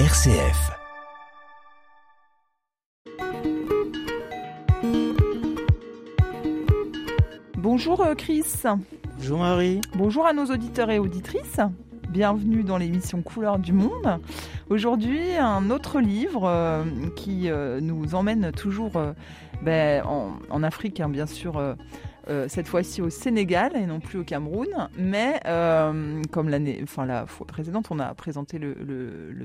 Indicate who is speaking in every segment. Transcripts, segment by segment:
Speaker 1: RCF.
Speaker 2: Bonjour euh, Chris.
Speaker 3: Bonjour Marie.
Speaker 2: Bonjour à nos auditeurs et auditrices. Bienvenue dans l'émission Couleurs du Monde. Aujourd'hui, un autre livre euh, qui euh, nous emmène toujours ben, en, Afrique, hein, bien sûr, euh, cette fois-ci au Sénégal et non plus au Cameroun. Mais euh, comme l'année, enfin la fois précédente, on a présenté le,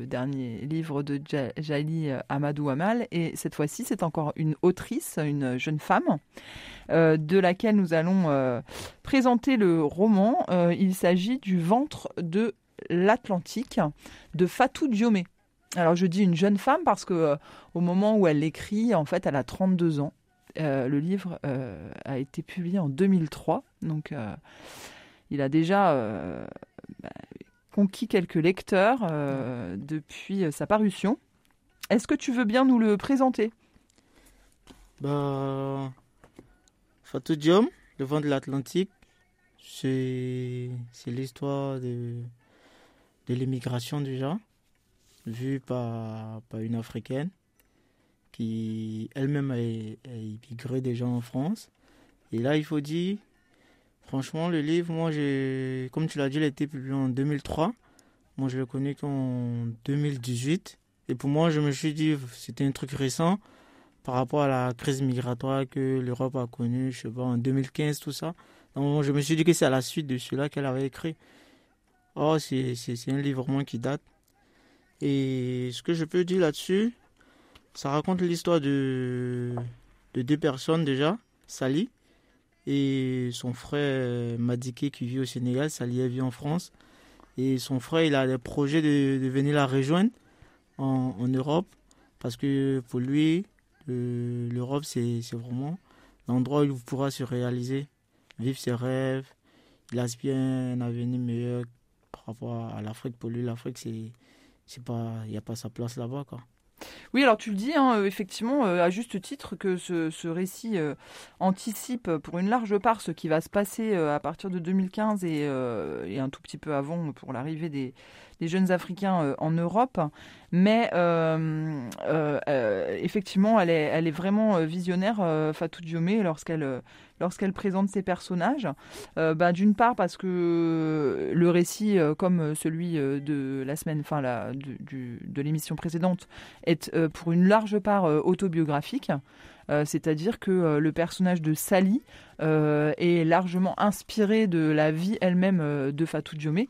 Speaker 2: dernier livre de Jali euh, Amadou Amal et cette fois-ci, c'est encore une autrice, une jeune femme. de laquelle nous allons présenter le roman. il s'agit du ventre de l'Atlantique de Fatou Diomé. Alors je dis une jeune femme parce que au moment où elle l'écrit, en fait, elle a 32 ans. Euh, le livre euh, a été publié en 2003, donc euh, il a déjà bah, conquis quelques lecteurs depuis sa parution. Est-ce que tu veux bien nous le présenter?
Speaker 3: Bah, Fatou le vent de l'Atlantique, c'est l'histoire de, de l'immigration déjà, vue par une Africaine elle-même a, immigré déjà en France. Et là, il faut dire, franchement, le livre, moi, j'ai, comme tu l'as dit, il a été publié en 2003. Moi, je le connais qu'en 2018. Et pour moi, je me suis dit, c'était un truc récent par rapport à la crise migratoire que l'Europe a connue, je sais pas, en 2015, tout ça. Donc, je me suis dit que c'est à la suite de celui-là qu'elle avait écrit. Oh, c'est un livre vraiment qui date. Et ce que je peux dire là-dessus, ça raconte l'histoire de, de deux personnes déjà, Sally et son frère Madiké qui vit au Sénégal. Sally vit en France. Et son frère, il a des projets de, venir la rejoindre en, en, Europe parce que pour lui, l'Europe, c'est vraiment l'endroit où il pourra se réaliser, vivre ses rêves. Il aspire un avenir meilleur par rapport à l'Afrique. Pour lui, l'Afrique, pas, il n'y a pas sa place là-bas.
Speaker 2: Oui, alors tu le dis, hein, euh, effectivement, euh, à juste titre, que ce, récit euh, anticipe pour une large part ce qui va se passer à partir de 2015 et, un tout petit peu avant pour l'arrivée des, jeunes Africains en Europe. Mais effectivement, elle est, elle est vraiment visionnaire, Fatou Diomé, lorsqu'elle lorsqu'elle présente ses personnages. Bah, d'une part parce que le récit, comme celui de la semaine, enfin la, de, l'émission précédente, est pour une large part autobiographique. Euh, c'est-à-dire que euh, le personnage de Sally euh, est largement inspiré de la vie elle-même de Fatou Diomé,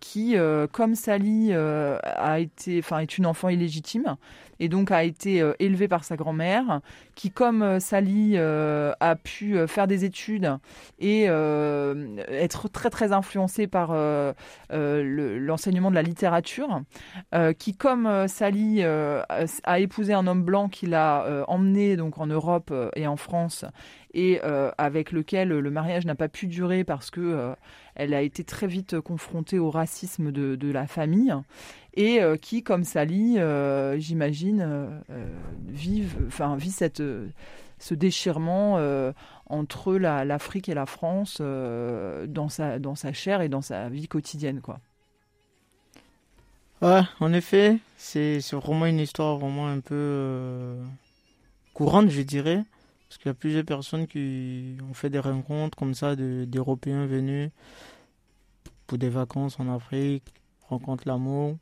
Speaker 2: qui, comme Sally, a été, enfin, est une enfant illégitime et donc a été élevée par sa grand-mère, qui, comme Sally, a pu faire des études et être très très influencée par l'enseignement de la littérature, qui, comme Sally, a épousé un homme blanc qui l'a emmené donc en Europe euh, et en France, et euh, avec lequel le mariage n'a pas pu durer parce que euh, elle a été très vite confrontée au racisme de, la famille, et qui, comme Sally, j'imagine, vit cette ce déchirement entre l'Afrique et la France dans, sa, dans sa chair et dans sa vie quotidienne. Quoi.
Speaker 3: Ouais, en effet, c'est vraiment une histoire vraiment un peu courante, je dirais. Parce qu'il y a plusieurs personnes qui ont fait des rencontres comme ça d'Européens venus pour des vacances en Afrique, rencontrent l'amour,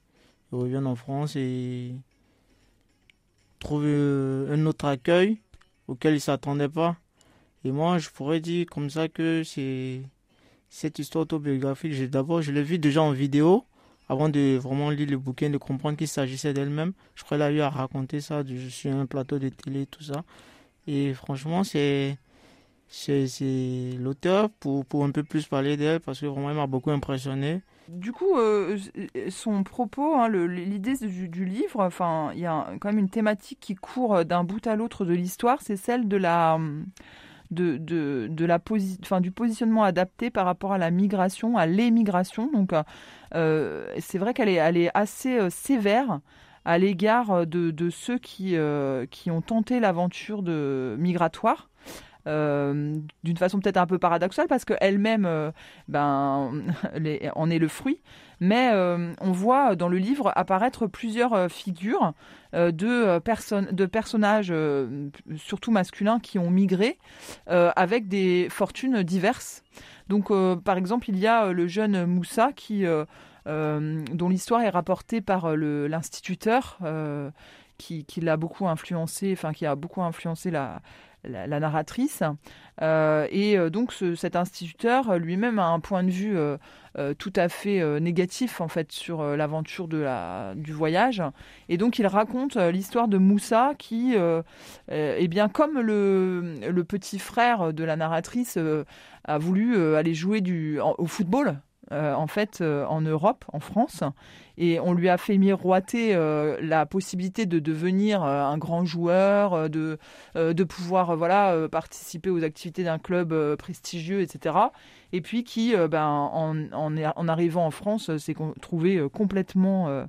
Speaker 3: reviennent en France et trouvent euh, un autre accueil auquel ils ne s'attendaient pas. Et moi, je pourrais dire comme ça que c'est cette histoire autobiographique. D'abord, je l'ai vu déjà en vidéo avant de vraiment lire le bouquin, de comprendre qu'il s'agissait d'elle-même. Je crois qu'elle a eu à raconter ça je suis un plateau de télé, tout ça. Et franchement, c'est l'auteur pour, pour un peu plus parler d'elle parce que vraiment elle m'a beaucoup impressionné.
Speaker 2: Du coup, euh, son propos, hein, l'idée du, livre, enfin, il y a quand même une thématique qui court d'un bout à l'autre de l'histoire, c'est celle de la de, de, de la posi enfin, du positionnement adapté par rapport à la migration, à l'émigration. Donc, euh, c'est vrai qu'elle est, elle est assez euh, sévère à l'égard de, de, ceux qui, euh, qui ont tenté l'aventure de migratoire. d'une façon peut-être un peu paradoxale parce qu'elle-même ben, en est le fruit. Mais on voit dans le livre apparaître plusieurs figures de, de personnages, surtout masculins, qui ont migré avec des fortunes diverses. Donc, par exemple, il y a le jeune Moussa qui euh, dont l'histoire est rapportée par euh, l'instituteur euh, qui, l'a beaucoup influencé, enfin qui a beaucoup influencé la, narratrice. et donc cet instituteur lui-même a un point de vue tout à fait négatif en fait sur l'aventure du voyage. Et donc il raconte l'histoire de Moussa qui, eh bien comme le, petit frère de la narratrice a voulu aller jouer au football euh, en fait euh, en Europe, en France, et on lui a fait miroiter euh, la possibilité de devenir un grand joueur, de, de pouvoir voilà participer aux activités d'un club prestigieux, etc. Et puis qui, ben, en, arrivant en France, s'est trouvé complètement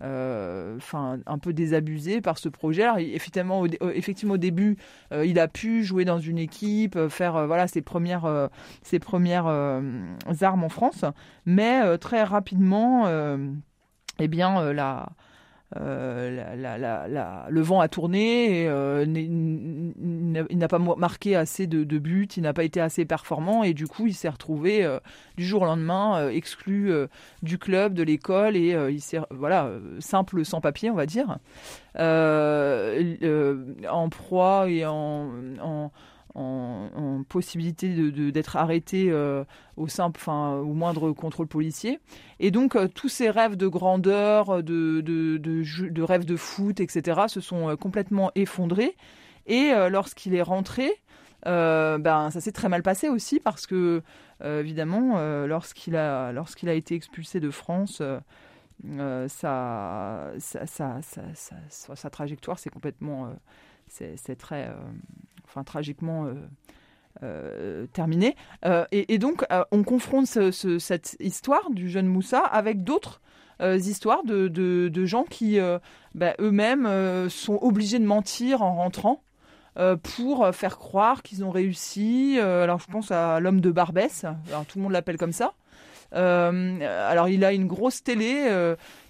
Speaker 2: enfin un peu désabusé par ce projet. Effectivement, au, euh, effectivement, au début, euh, il a pu jouer dans une équipe, faire voilà ses premières, ses premières armes en France, mais très rapidement, eh bien, la euh, le vent a tourné, euh, il n'a pas marqué assez de, buts, il n'a pas été assez performant et du coup il s'est retrouvé euh, du jour au lendemain exclu du club, de l'école et il s'est voilà simple sans papier on va dire, en proie et en, possibilité d'être arrêté euh, au simple, enfin au moindre contrôle policier. Et donc euh, tous ces rêves de grandeur, de, de, rêves de foot, etc., se sont euh, complètement effondrés. Et lorsqu'il est rentré, ben ça s'est très mal passé aussi parce que évidemment lorsqu'il a lorsqu'il a été expulsé de France. sa, sa, trajectoire, c'est complètement, c'est très, tragiquement euh, euh, terminé. Euh, et, donc, on confronte cette histoire du jeune Moussa avec d'autres histoires de, gens qui, bah, eux-mêmes, sont obligés de mentir en rentrant. pour faire croire qu'ils ont réussi. alors je pense à l'homme de Barbès, tout le monde l'appelle comme ça. Alors il a une grosse télé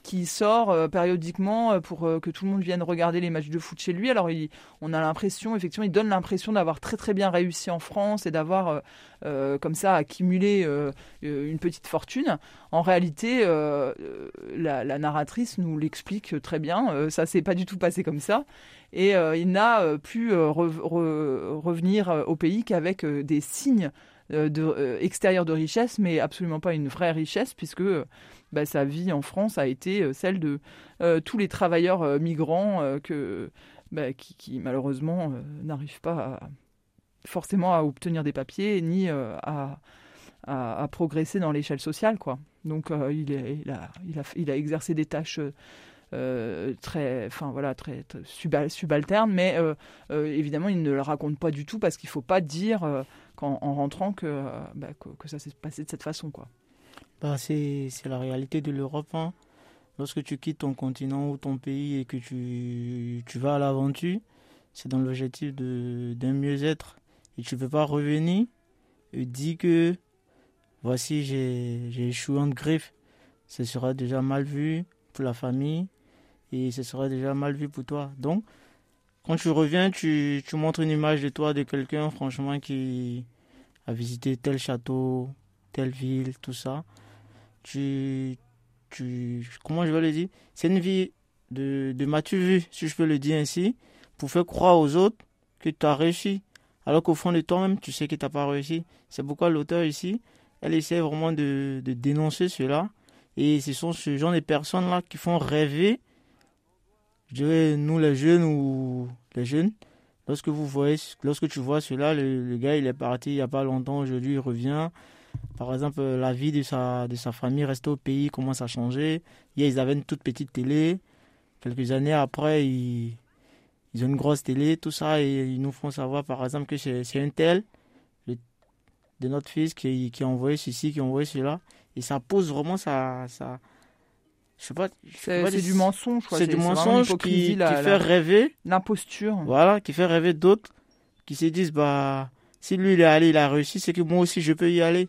Speaker 2: qui sort euh, périodiquement euh, pour euh, que tout le monde vienne regarder les matchs de foot chez lui. Alors on a l'impression, effectivement, il donne l'impression d'avoir très très bien réussi en France et d'avoir comme ça accumulé une petite fortune. En réalité, la, narratrice nous l'explique très bien. ça s'est pas du tout passé comme ça. Et il n'a pu revenir au pays qu'avec des signes de, extérieurs de richesse, mais absolument pas une vraie richesse, puisque bah, sa vie en France a été euh, celle de euh, tous les travailleurs euh, migrants que, bah, qui, malheureusement n'arrivent pas forcément à obtenir des papiers ni à, progresser dans l'échelle sociale. Quoi. Donc il, a, exercé des tâches très, enfin voilà, très, subalternes, mais évidemment il ne le raconte pas du tout parce qu'il ne faut pas dire en rentrant que, bah, que, que, ça s'est passé de cette façon.
Speaker 3: Bah, c'est la réalité de l'Europe. Hein. Lorsque tu quittes ton continent ou ton pays et que tu, tu vas à l'aventure, c'est dans l'objectif d'un mieux-être. Et tu ne peux pas revenir et dire que voici, j'ai échoué en griffe. Ce sera déjà mal vu pour la famille et ce sera déjà mal vu pour toi. Donc, quand tu reviens, tu, tu montres une image de toi, de quelqu'un, franchement, qui a visité tel château, telle ville, tout ça tu, tu, comment je vais le dire, c'est une vie de, de matu vu, si je peux le dire ainsi, pour faire croire aux autres que tu as réussi. Alors qu'au fond de toi-même, tu sais que tu n'as pas réussi. C'est pourquoi l'auteur ici, elle essaie vraiment de, de dénoncer cela. Et ce sont ce genre de personnes-là qui font rêver, je dirais, nous les jeunes ou les jeunes. Lorsque vous voyez, lorsque tu vois cela, le, le gars il est parti il n'y a pas longtemps, aujourd'hui il revient, par exemple, la vie de sa, de sa famille reste au pays commence à changer. Hier, ils avaient une toute petite télé. Quelques années après, ils, ont une grosse télé, tout ça, et ils nous font savoir, par exemple, que c'est un tel de notre fils qui, qui a envoyé ceci, qui a envoyé cela. Et ça pose vraiment ça
Speaker 2: je sais pas. C'est du mensonge,
Speaker 3: C'est du mensonge qui, qui fait rêver.
Speaker 2: L'imposture.
Speaker 3: Voilà, qui fait rêver d'autres qui se disent, bah, si lui il est allé, il a réussi, c'est que moi aussi je peux y aller.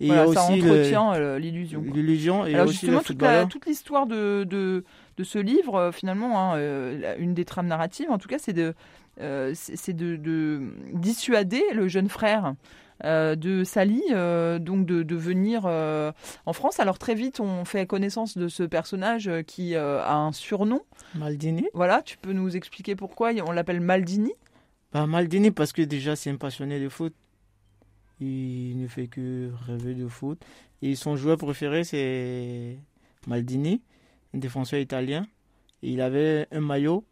Speaker 2: Et il y a ça entretient l'illusion.
Speaker 3: L'illusion et
Speaker 2: Alors
Speaker 3: aussi
Speaker 2: justement,
Speaker 3: le
Speaker 2: toute, toute l'histoire de, de, de, ce livre, finalement, hein, une des trames narratives, en tout cas, c'est de, c'est de, de, dissuader le jeune frère euh, de Sally, euh, donc de, venir euh, en France. Alors très vite, on fait connaissance de ce personnage qui a un surnom.
Speaker 3: Maldini.
Speaker 2: Voilà, tu peux nous expliquer pourquoi on l'appelle Maldini?
Speaker 3: Bah, Maldini parce que déjà c'est un passionné de foot. Il ne fait que rêver de foot. Et son joueur préféré c'est Maldini, un défenseur italien. il avait un maillot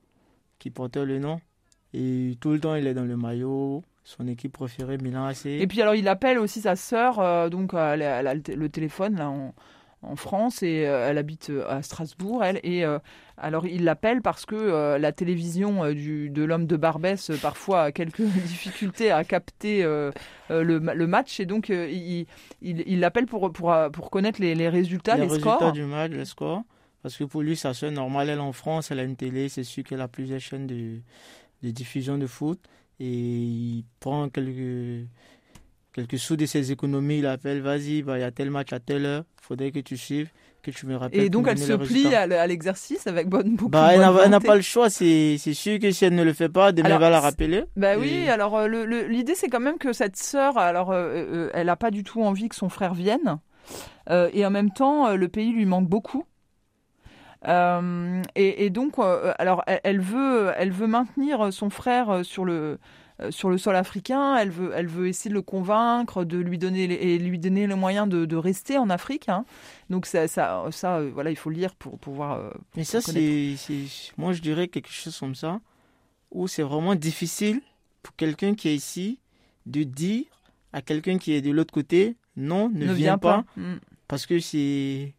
Speaker 3: qui portait le nom. Et tout le temps il est dans le maillot son équipe préférée, Milan AC.
Speaker 2: Et puis alors il appelle aussi sa sœur, euh, donc elle a, le téléphone là en, France et euh, elle habite euh, à Strasbourg, elle. Et alors il l'appelle parce que la télévision du, de l'homme de Barbès parfois a quelques difficultés à capter le, match et donc il l'appelle pour, pour, pour connaître les, résultats, les,
Speaker 3: les résultats du match, les scores. Parce que pour lui, sa soeur, normal, elle en France, elle a une télé, c'est sûr qu'elle a plusieurs chaînes de, de diffusion de foot et il prend quelques, quelques sous de ses économies, il appelle, vas-y, bah, il y a tel match à telle heure, il faudrait que tu suives, que tu me rappelles.
Speaker 2: Et donc elle se plie à l'exercice avec bonne beaucoup
Speaker 3: bah, Elle n'a pas le choix, c'est sûr que si elle ne le fait pas, demain elle va la rappeler.
Speaker 2: Bah oui, alors euh, l'idée c'est quand même que cette sœur, alors euh, euh, elle n'a pas du tout envie que son frère vienne. et en même temps, le pays lui manque beaucoup. Euh, et, donc, euh, alors, elle, veut, elle veut maintenir son frère sur le sur le sol africain. Elle veut, elle veut essayer de le convaincre, de lui donner et lui donner le moyen de, rester en Afrique. Hein. Donc ça, ça, ça, euh, voilà, il faut lire pour pouvoir.
Speaker 3: Mais ça, c'est, moi, je dirais quelque chose comme ça, où c'est vraiment difficile pour quelqu'un qui est ici de dire à quelqu'un qui est de l'autre côté, non, ne, viens, pas, mm. parce que c'est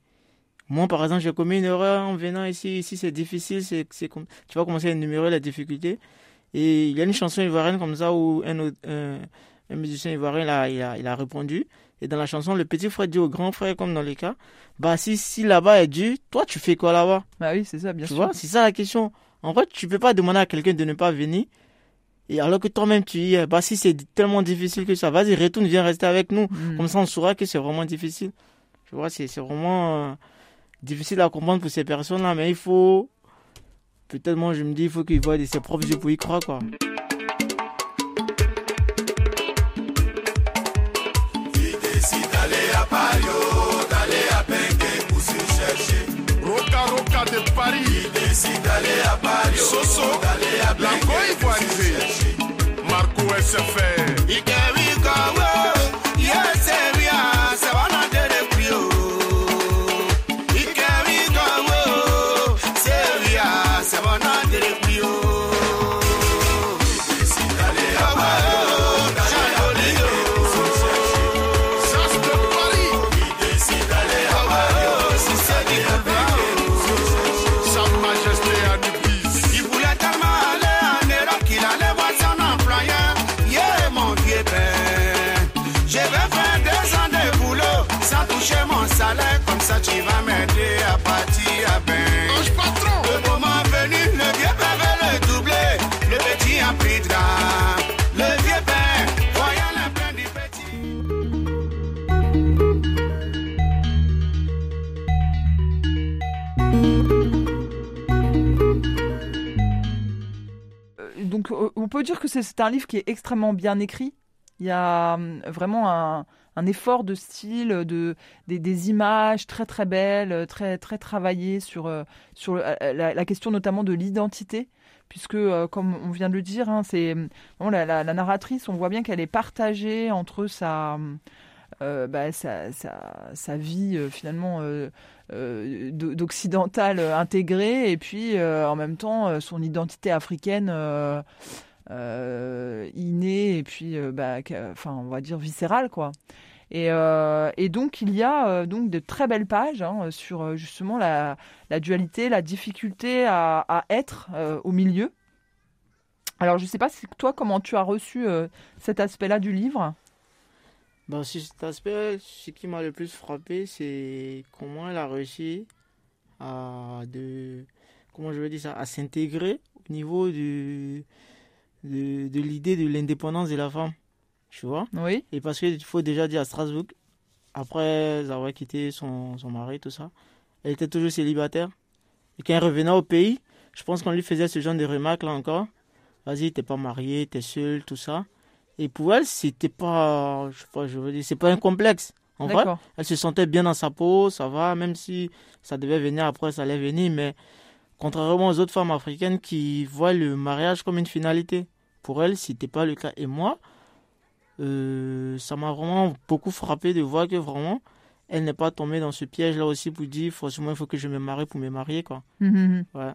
Speaker 3: moi, par exemple, j'ai commis une erreur en venant ici. Ici, c'est difficile. C'est, tu vas commencer à énumérer la difficulté. Et il y a une chanson ivoirienne comme ça où un, un, musicien ivoirien là, il, a, il a répondu. Et dans la chanson, le petit frère dit au grand frère, comme dans les cas, bah si, si là-bas est dur, toi, tu fais quoi là-bas?
Speaker 2: Bah oui, c'est ça, bien
Speaker 3: sûr.
Speaker 2: Tu vois,
Speaker 3: c'est ça la question. En fait, tu peux pas demander à quelqu'un de ne pas venir. Et alors que toi-même, tu dis, bah si c'est tellement difficile que ça, vas-y, retourne, viens rester avec nous. Hmm. Comme ça, on saura que c'est vraiment difficile. Tu vois, c'est vraiment... Euh, difficile à comprendre pour ces personnes-là, mais il faut. Peut-être moi je me dis, il faut qu'ils voient de ses propres yeux pour y croire, quoi.
Speaker 1: Il décide d'aller à Paris, d'aller à Bengue pour se chercher. Roca Roca de Paris. Il décide d'aller à Paris, Soso, d'aller à Bengue pour se chercher. Marco SFR. Ike
Speaker 2: on peut dire que c'est un livre qui est extrêmement bien écrit. Il y a hum, vraiment un, effort de style, de, des, images très très belles, très très travaillées sur, euh, sur la, question notamment de l'identité, puisque euh, comme on vient de le dire, hein, c'est la, la, narratrice, on voit bien qu'elle est partagée entre sa, hum, euh, bah, sa, sa, vie finalement euh, d'occidental intégré et puis euh, en même temps euh, son identité africaine innée et puis bah, enfin on va dire viscérale quoi. Et, et, donc il y a donc de très belles pages hein, sur justement la, dualité, la difficulté à, être au milieu. Alors je ne sais pas toi comment tu as reçu cet aspect-là du livre?
Speaker 3: Sur cet aspect, ce qui m'a le plus frappé, c'est comment elle a réussi à de comment je veux dire ça, à s'intégrer au niveau du de, de l'idée de l'indépendance de la femme. Tu vois
Speaker 2: Oui.
Speaker 3: Et parce qu'il faut déjà dire à Strasbourg, après avoir quitté son, son mari, tout ça, elle était toujours célibataire. Et quand elle revenait au pays, je pense qu'on lui faisait ce genre de remarques là encore. Vas-y, t'es pas marié, t'es seul, tout ça. Et pour elle, c'était pas, je sais pas, je veux dire, c'est pas un complexe. En vrai, elle se sentait bien dans sa peau, ça va, même si ça devait venir après, ça allait venir, mais contrairement aux autres femmes africaines qui voient le mariage comme une finalité, pour elle, c'était pas le cas. Et moi, euh, ça m'a vraiment beaucoup frappé de voir que vraiment, elle n'est pas tombée dans ce piège-là aussi pour dire, forcément, il faut que je me marie pour me marier, quoi.
Speaker 2: Mhm.
Speaker 3: Ouais.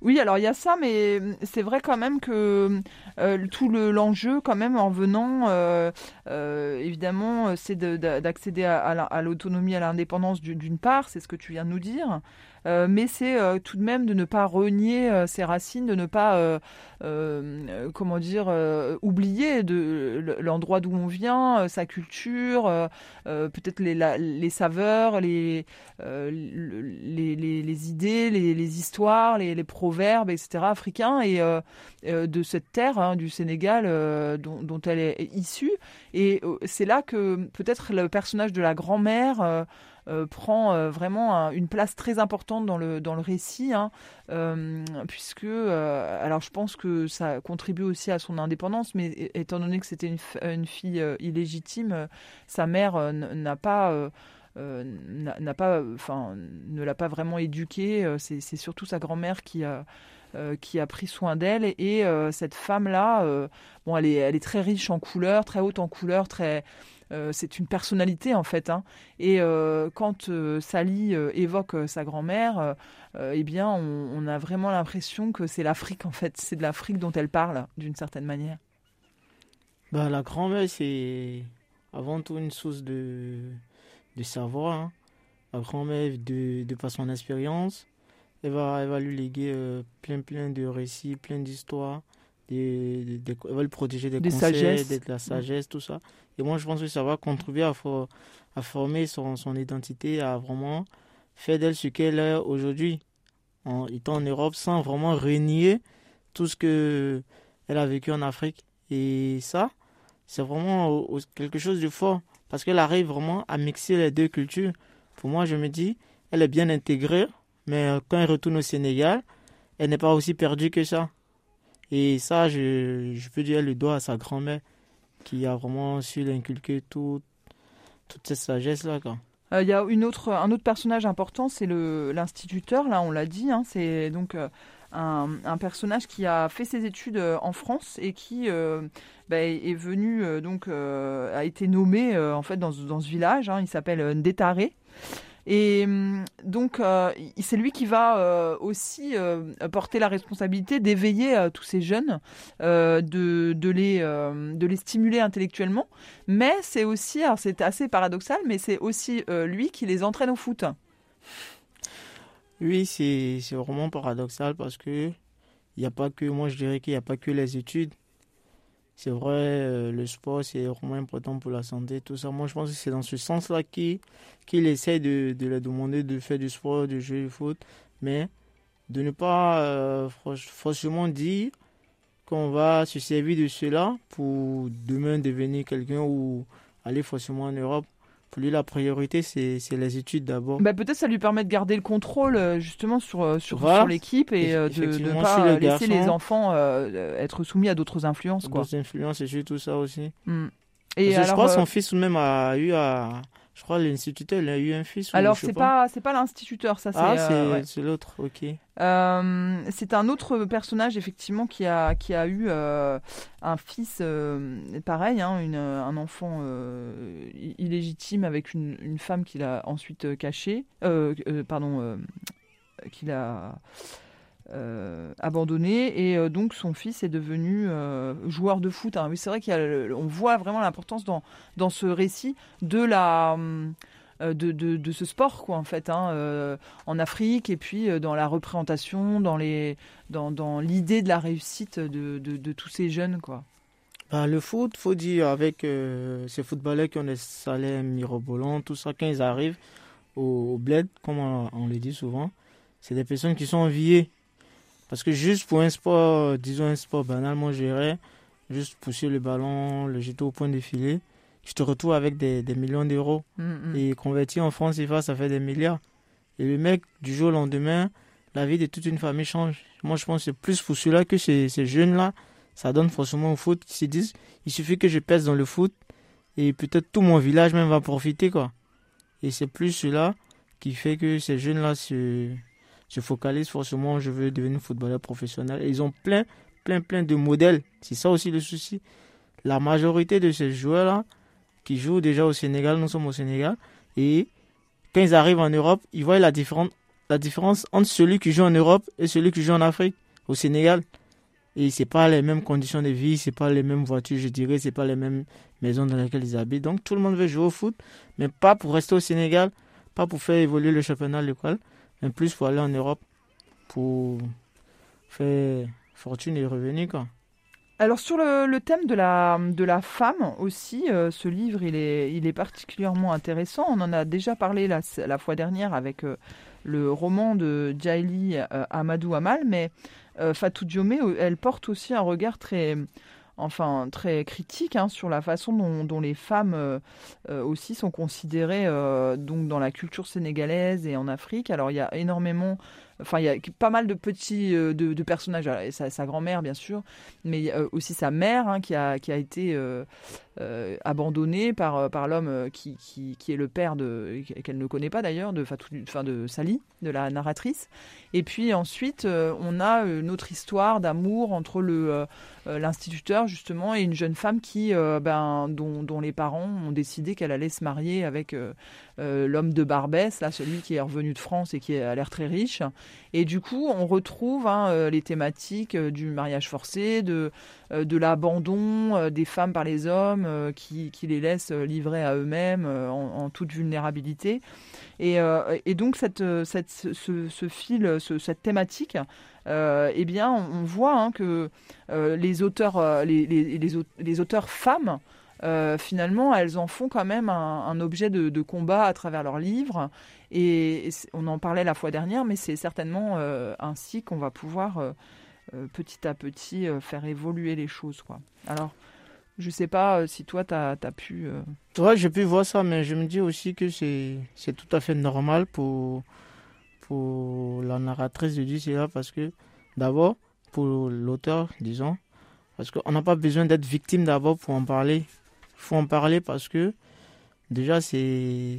Speaker 2: Oui, alors il y a ça, mais c'est vrai quand même que euh, tout le- l'enjeu, quand même, en venant, euh, euh, évidemment, c'est de- de- d'accéder à, à la- à l'autonomie, à l'indépendance du- d'une part, c'est ce que tu viens de nous dire, euh, mais c'est euh, tout de même de ne pas renier euh, ses racines, de ne pas, comment dire, oublier l'endroit d'où on vient, sa culture, peut-être les, saveurs, les, le- les, les, les idées, les, histoires, les, proverbes, etc. africains et de cette terre hein, du Sénégal dont, elle est issue. Et c'est là que peut-être le personnage de la grand-mère euh, euh, prend euh, vraiment un- une place très importante dans le, dans le récit, hein, euh, puisque, euh, alors je pense que ça contribue aussi à son indépendance, mais étant donné que c'était une, fille euh, illégitime, euh, sa mère euh, n'a pas... euh, euh, n'a pas, enfin, ne l'a pas vraiment éduquée. Euh, C'est surtout sa grand-mère qui a, euh, qui a pris soin d'elle. Et, euh, cette femme-là, euh, bon, elle est, elle est très riche en couleurs, très haute en couleurs, très. c'est une personnalité en fait. hein. Et quand Sally évoque sa grand-mère, eh bien, on, on a vraiment l'impression que c'est l'Afrique en fait. C'est de l'Afrique dont elle parle d'une certaine manière.
Speaker 3: Bah, la grand-mère, c'est avant tout une source de, de savoir. hein. La grand-mère, de, de par son expérience, elle va, elle va lui léguer euh, plein, plein de récits, plein d'histoires. Des, des- des- elle va le protéger des, conseils, de la sagesse, tout ça. Et moi, je pense que ça va contribuer à, for- à former son, son identité, à vraiment faire d'elle ce qu'elle est aujourd'hui, en étant en Europe, sans vraiment renier tout ce que elle a vécu en Afrique. Et ça, c'est vraiment quelque chose de fort parce qu'elle arrive vraiment à mixer les deux cultures. Pour moi, je me dis, elle est bien intégrée, mais quand elle retourne au Sénégal, elle n'est pas aussi perdue que ça. Et ça, je, je peux dire le doigt à sa grand-mère qui a vraiment su l'inculquer tout, toute cette sagesse-là.
Speaker 2: Euh, Il y a une autre, un autre personnage important, c'est l'instituteur, là on l'a dit, hein, c'est donc euh, un, un personnage qui a fait ses études euh, en France et qui bah, est venu, donc a été nommé en fait dans, dans ce village, hein, il s'appelle Ndétaré. Et hum, donc, euh, c'est lui qui va euh, aussi euh, porter la responsabilité d'éveiller tous ces jeunes, de, les, stimuler intellectuellement. Mais c'est aussi, c'est assez paradoxal, mais c'est aussi lui qui les entraîne au foot.
Speaker 3: Oui, c'est vraiment paradoxal parce que il n'y a pas que, moi je dirais qu'il n'y a pas que les études. C'est vrai, euh, le sport c'est vraiment important pour la santé, tout ça. Moi je pense que c'est dans ce sens-là qu'il qu'il essaie de, de demander de faire du sport, de jouer au foot, mais de ne pas euh, forcément dire qu'on va se servir de cela pour demain devenir quelqu'un ou aller forcément en Europe. Pour lui, la priorité, c'est les études d'abord.
Speaker 2: Bah, Peut-être ça lui permet de garder le contrôle euh, justement sur, euh, sur,
Speaker 3: Voilà.
Speaker 2: sur l'équipe et euh, de ne pas
Speaker 3: les
Speaker 2: laisser les enfants euh, être soumis à d'autres influences.
Speaker 3: D'autres influences et surtout ça aussi.
Speaker 2: Mm. Et alors,
Speaker 3: je crois que son fils même a eu à. Je crois l'instituteur, il a eu un fils.
Speaker 2: alors c'est pas c'est pas l'instituteur, ça c'est
Speaker 3: Ah, c'est
Speaker 2: euh, ouais.
Speaker 3: l'autre, ok.
Speaker 2: Euh, c'est un autre personnage effectivement qui a qui a eu euh, un fils euh, pareil, hein, une, un enfant illégitime avec une, une femme qu'il a ensuite cachée, pardon, qu'il a euh, abandonné et euh, donc son fils est devenu euh, joueur de foot. Oui, c'est vrai qu'on voit vraiment l'importance dans dans ce récit de la de, de, ce sport quoi en fait hein, en Afrique et puis dans la représentation dans les dans, dans l'idée de la réussite de, de, tous ces jeunes quoi
Speaker 3: Bah, le foot, faut dire, avec ces footballeurs qui ont des salaires mirobolants, tout ça, quand ils arrivent au, au bled, comme on, on le dit souvent, c'est des personnes qui sont enviées. Parce que juste pour un sport, disons un sport banal, moi j'irais juste pousser le ballon, le jeter au point de filet. Je te retrouve avec des, millions d'euros. Mm, mm. Et converti en France CFA, ça fait des milliards. Et le mec, du jour au lendemain, la vie de toute une famille change. Moi, je pense que c'est plus pour cela que ces, ces jeunes-là, ça donne forcément au foot. Ils se disent, il suffit que je pèse dans le foot et peut-être tout mon village même va profiter, quoi. Et c'est plus cela qui fait que ces jeunes-là se, se focalisent forcément, je veux devenir footballeur professionnel. Ils ont plein, plein, plein de modèles. C'est ça aussi le souci. La majorité de ces joueurs-là, qui jouent déjà au Sénégal, nous sommes au Sénégal, et quand ils arrivent en Europe, ils voient la différence, la différence entre celui qui joue en Europe et celui qui joue en Afrique, au Sénégal. Et c'est pas les mêmes conditions de vie, c'est pas les mêmes voitures, je dirais, c'est pas les mêmes maisons dans lesquelles ils habitent. Donc tout le monde veut jouer au foot, mais pas pour rester au Sénégal, pas pour faire évoluer le championnat local, mais plus pour aller en Europe, pour faire fortune et revenir quoi.
Speaker 2: Alors sur le, thème de la, de la femme aussi, euh, ce livre il est, il est particulièrement intéressant. On en a déjà parlé la, la fois dernière avec euh, le roman de Jaili euh, Amadou Amal, mais Fatou Diomé, elle porte aussi un regard très, enfin très critique hein, sur la façon dont, les femmes aussi sont considérées donc dans la culture sénégalaise et en Afrique. Alors il y a énormément Enfin, il y a pas mal de petits euh, de, personnages. sa, grand-mère, bien sûr, mais aussi sa mère hein, qui, a, qui a été euh, euh, abandonnée par, par l'homme qui, qui, est le père de qu'elle ne connaît pas d'ailleurs, de, enfin, de Sally, de la narratrice. Et puis ensuite, on a une autre histoire d'amour entre le l'instituteur justement et une jeune femme qui, ben, dont, dont, les parents ont décidé qu'elle allait se marier avec l'homme de Barbès, là, celui qui est revenu de France et qui a l'air très riche. Et du coup, on retrouve hein, euh, les thématiques euh, du mariage forcé, de, euh, de l'abandon des femmes par les hommes qui, qui les laissent livrer à eux-mêmes en, toute vulnérabilité. Et, et donc, cette, cette, ce, ce fil, cette thématique, eh bien, on, voit hein, que les, auteurs, les, les, les, auteurs femmes finalement, elles en font quand même un, objet de, combat à travers leurs livres. Et on en parlait la fois dernière, mais c'est certainement euh, ainsi qu'on va pouvoir euh, euh, petit à petit faire évoluer les choses. Quoi. Alors, je ne sais pas si toi, tu as, pu...
Speaker 3: Ouais, j'ai pu voir ça, mais je me dis aussi que c'est tout à fait normal pour, pour la narratrice de dire cela, parce que d'abord, pour l'auteur, disons, parce qu'on n'a pas besoin d'être victime d'abord pour en parler. Il faut en parler parce que déjà, c'est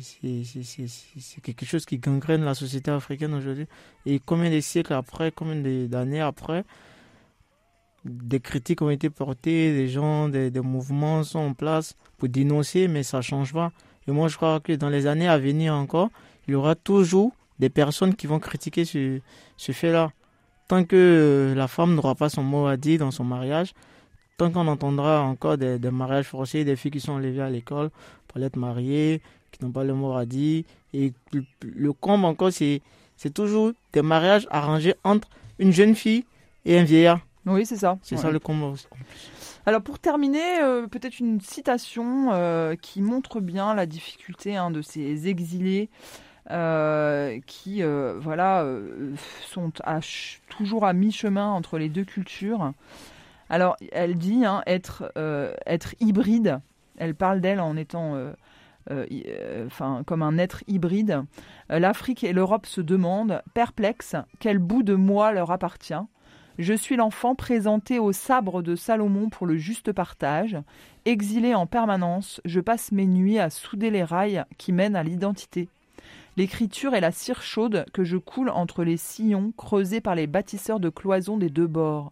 Speaker 3: quelque chose qui gangrène la société africaine aujourd'hui. Et combien de siècles après, combien d'années après, des critiques ont été portées, des gens, des, mouvements sont en place pour dénoncer, mais ça ne change pas. Et moi, je crois que dans les années à venir encore, il y aura toujours des personnes qui vont critiquer ce, ce fait-là. Tant que la femme n'aura pas son mot à dire dans son mariage, tant qu'on entendra encore des, des, mariages forcés, des filles qui sont enlevées à l'école pour être mariées, qui n'ont pas le mot à dire. Et le, comble encore, c'est, c'est toujours des mariages arrangés entre une jeune fille et un vieillard.
Speaker 2: Oui, c'est ça.
Speaker 3: C'est ça le comble
Speaker 2: Alors pour terminer, euh, peut-être une citation euh, qui montre bien la difficulté hein, de ces exilés euh, qui voilà, sont toujours à mi-chemin entre les deux cultures. Alors, elle dit hein, être, euh, être hybride. Elle parle d'elle en étant euh, euh, comme un être hybride. L'Afrique et l'Europe se demandent, perplexes, quel bout de moi leur appartient. Je suis l'enfant présenté au sabre de Salomon pour le juste partage. Exilé en permanence, je passe mes nuits à souder les rails qui mènent à l'identité. L'écriture est la cire chaude que je coule entre les sillons creusés par les bâtisseurs de cloisons des deux bords.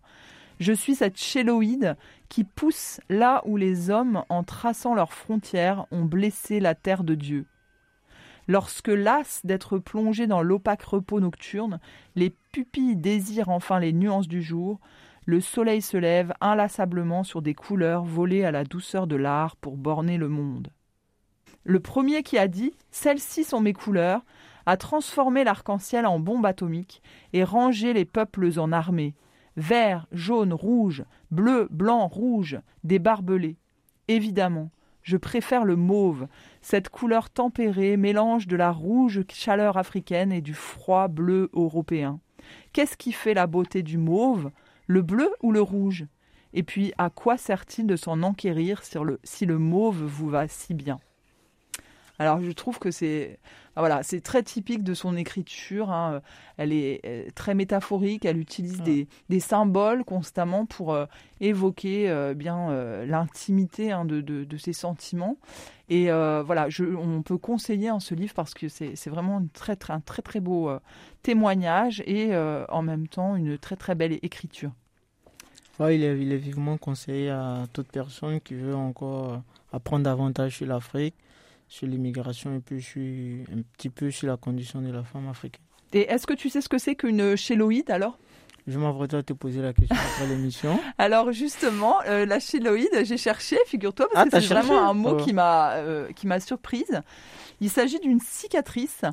Speaker 2: Je suis cette chéloïde qui pousse là où les hommes, en traçant leurs frontières, ont blessé la terre de Dieu. Lorsque, las d'être plongé dans l'opaque repos nocturne, les pupilles désirent enfin les nuances du jour, le soleil se lève inlassablement sur des couleurs volées à la douceur de l'art pour borner le monde. Le premier qui a dit Celles-ci sont mes couleurs a transformé l'arc-en-ciel en bombe atomique et rangé les peuples en armée, vert, jaune, rouge, bleu, blanc, rouge, des barbelés. Évidemment, je préfère le mauve, cette couleur tempérée, mélange de la rouge chaleur africaine et du froid bleu européen. Qu'est-ce qui fait la beauté du mauve? Le bleu ou le rouge? Et puis, à quoi sert-il de s'en enquérir si le mauve vous va si bien? Alors je trouve que c'est voilà, c'est très typique de son écriture. Hein. Elle est très métaphorique. Elle utilise des, symboles constamment pour euh, évoquer euh, bien euh, l'intimité hein, de, ses sentiments. Et voilà, je, on peut conseiller en ce livre parce que c'est vraiment une très, très, un très très beau témoignage et en même temps une très très belle écriture.
Speaker 3: Ouais, il, est, il est vivement conseillé à toute personne qui veut encore apprendre davantage sur l'Afrique sur l'immigration et puis je suis un petit peu sur la condition de la femme africaine.
Speaker 2: Et est-ce que tu sais ce que c'est qu'une chéloïde alors?
Speaker 3: Je m'apprête à te poser la question après l'émission.
Speaker 2: Alors justement, euh, la chéloïde, j'ai cherché, figure-toi, parce ah, que c'est vraiment un mot oh. qui m'a euh, qui m'a surprise. Il s'agit d'une cicatrice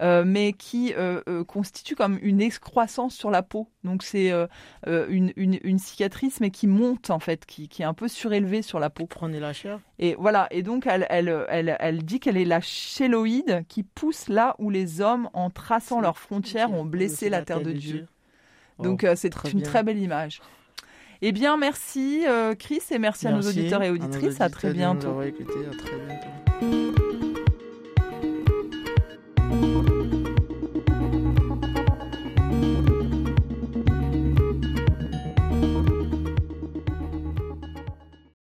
Speaker 2: mais qui euh, euh, constitue comme une excroissance sur la peau. Donc c'est une, une, cicatrice, mais qui monte en fait, qui, qui, est un peu surélevée sur la peau.
Speaker 3: Prenez la chair.
Speaker 2: Et voilà, et donc elle, elle, elle, elle dit qu'elle est la chéloïde qui pousse là où les hommes, en traçant leurs frontières, ont blessé la, terre de Dieu. Donc c'est une très belle image. Eh bien, merci Chris et merci, à nos auditeurs et auditrices. À, à très bientôt.
Speaker 3: À très bientôt.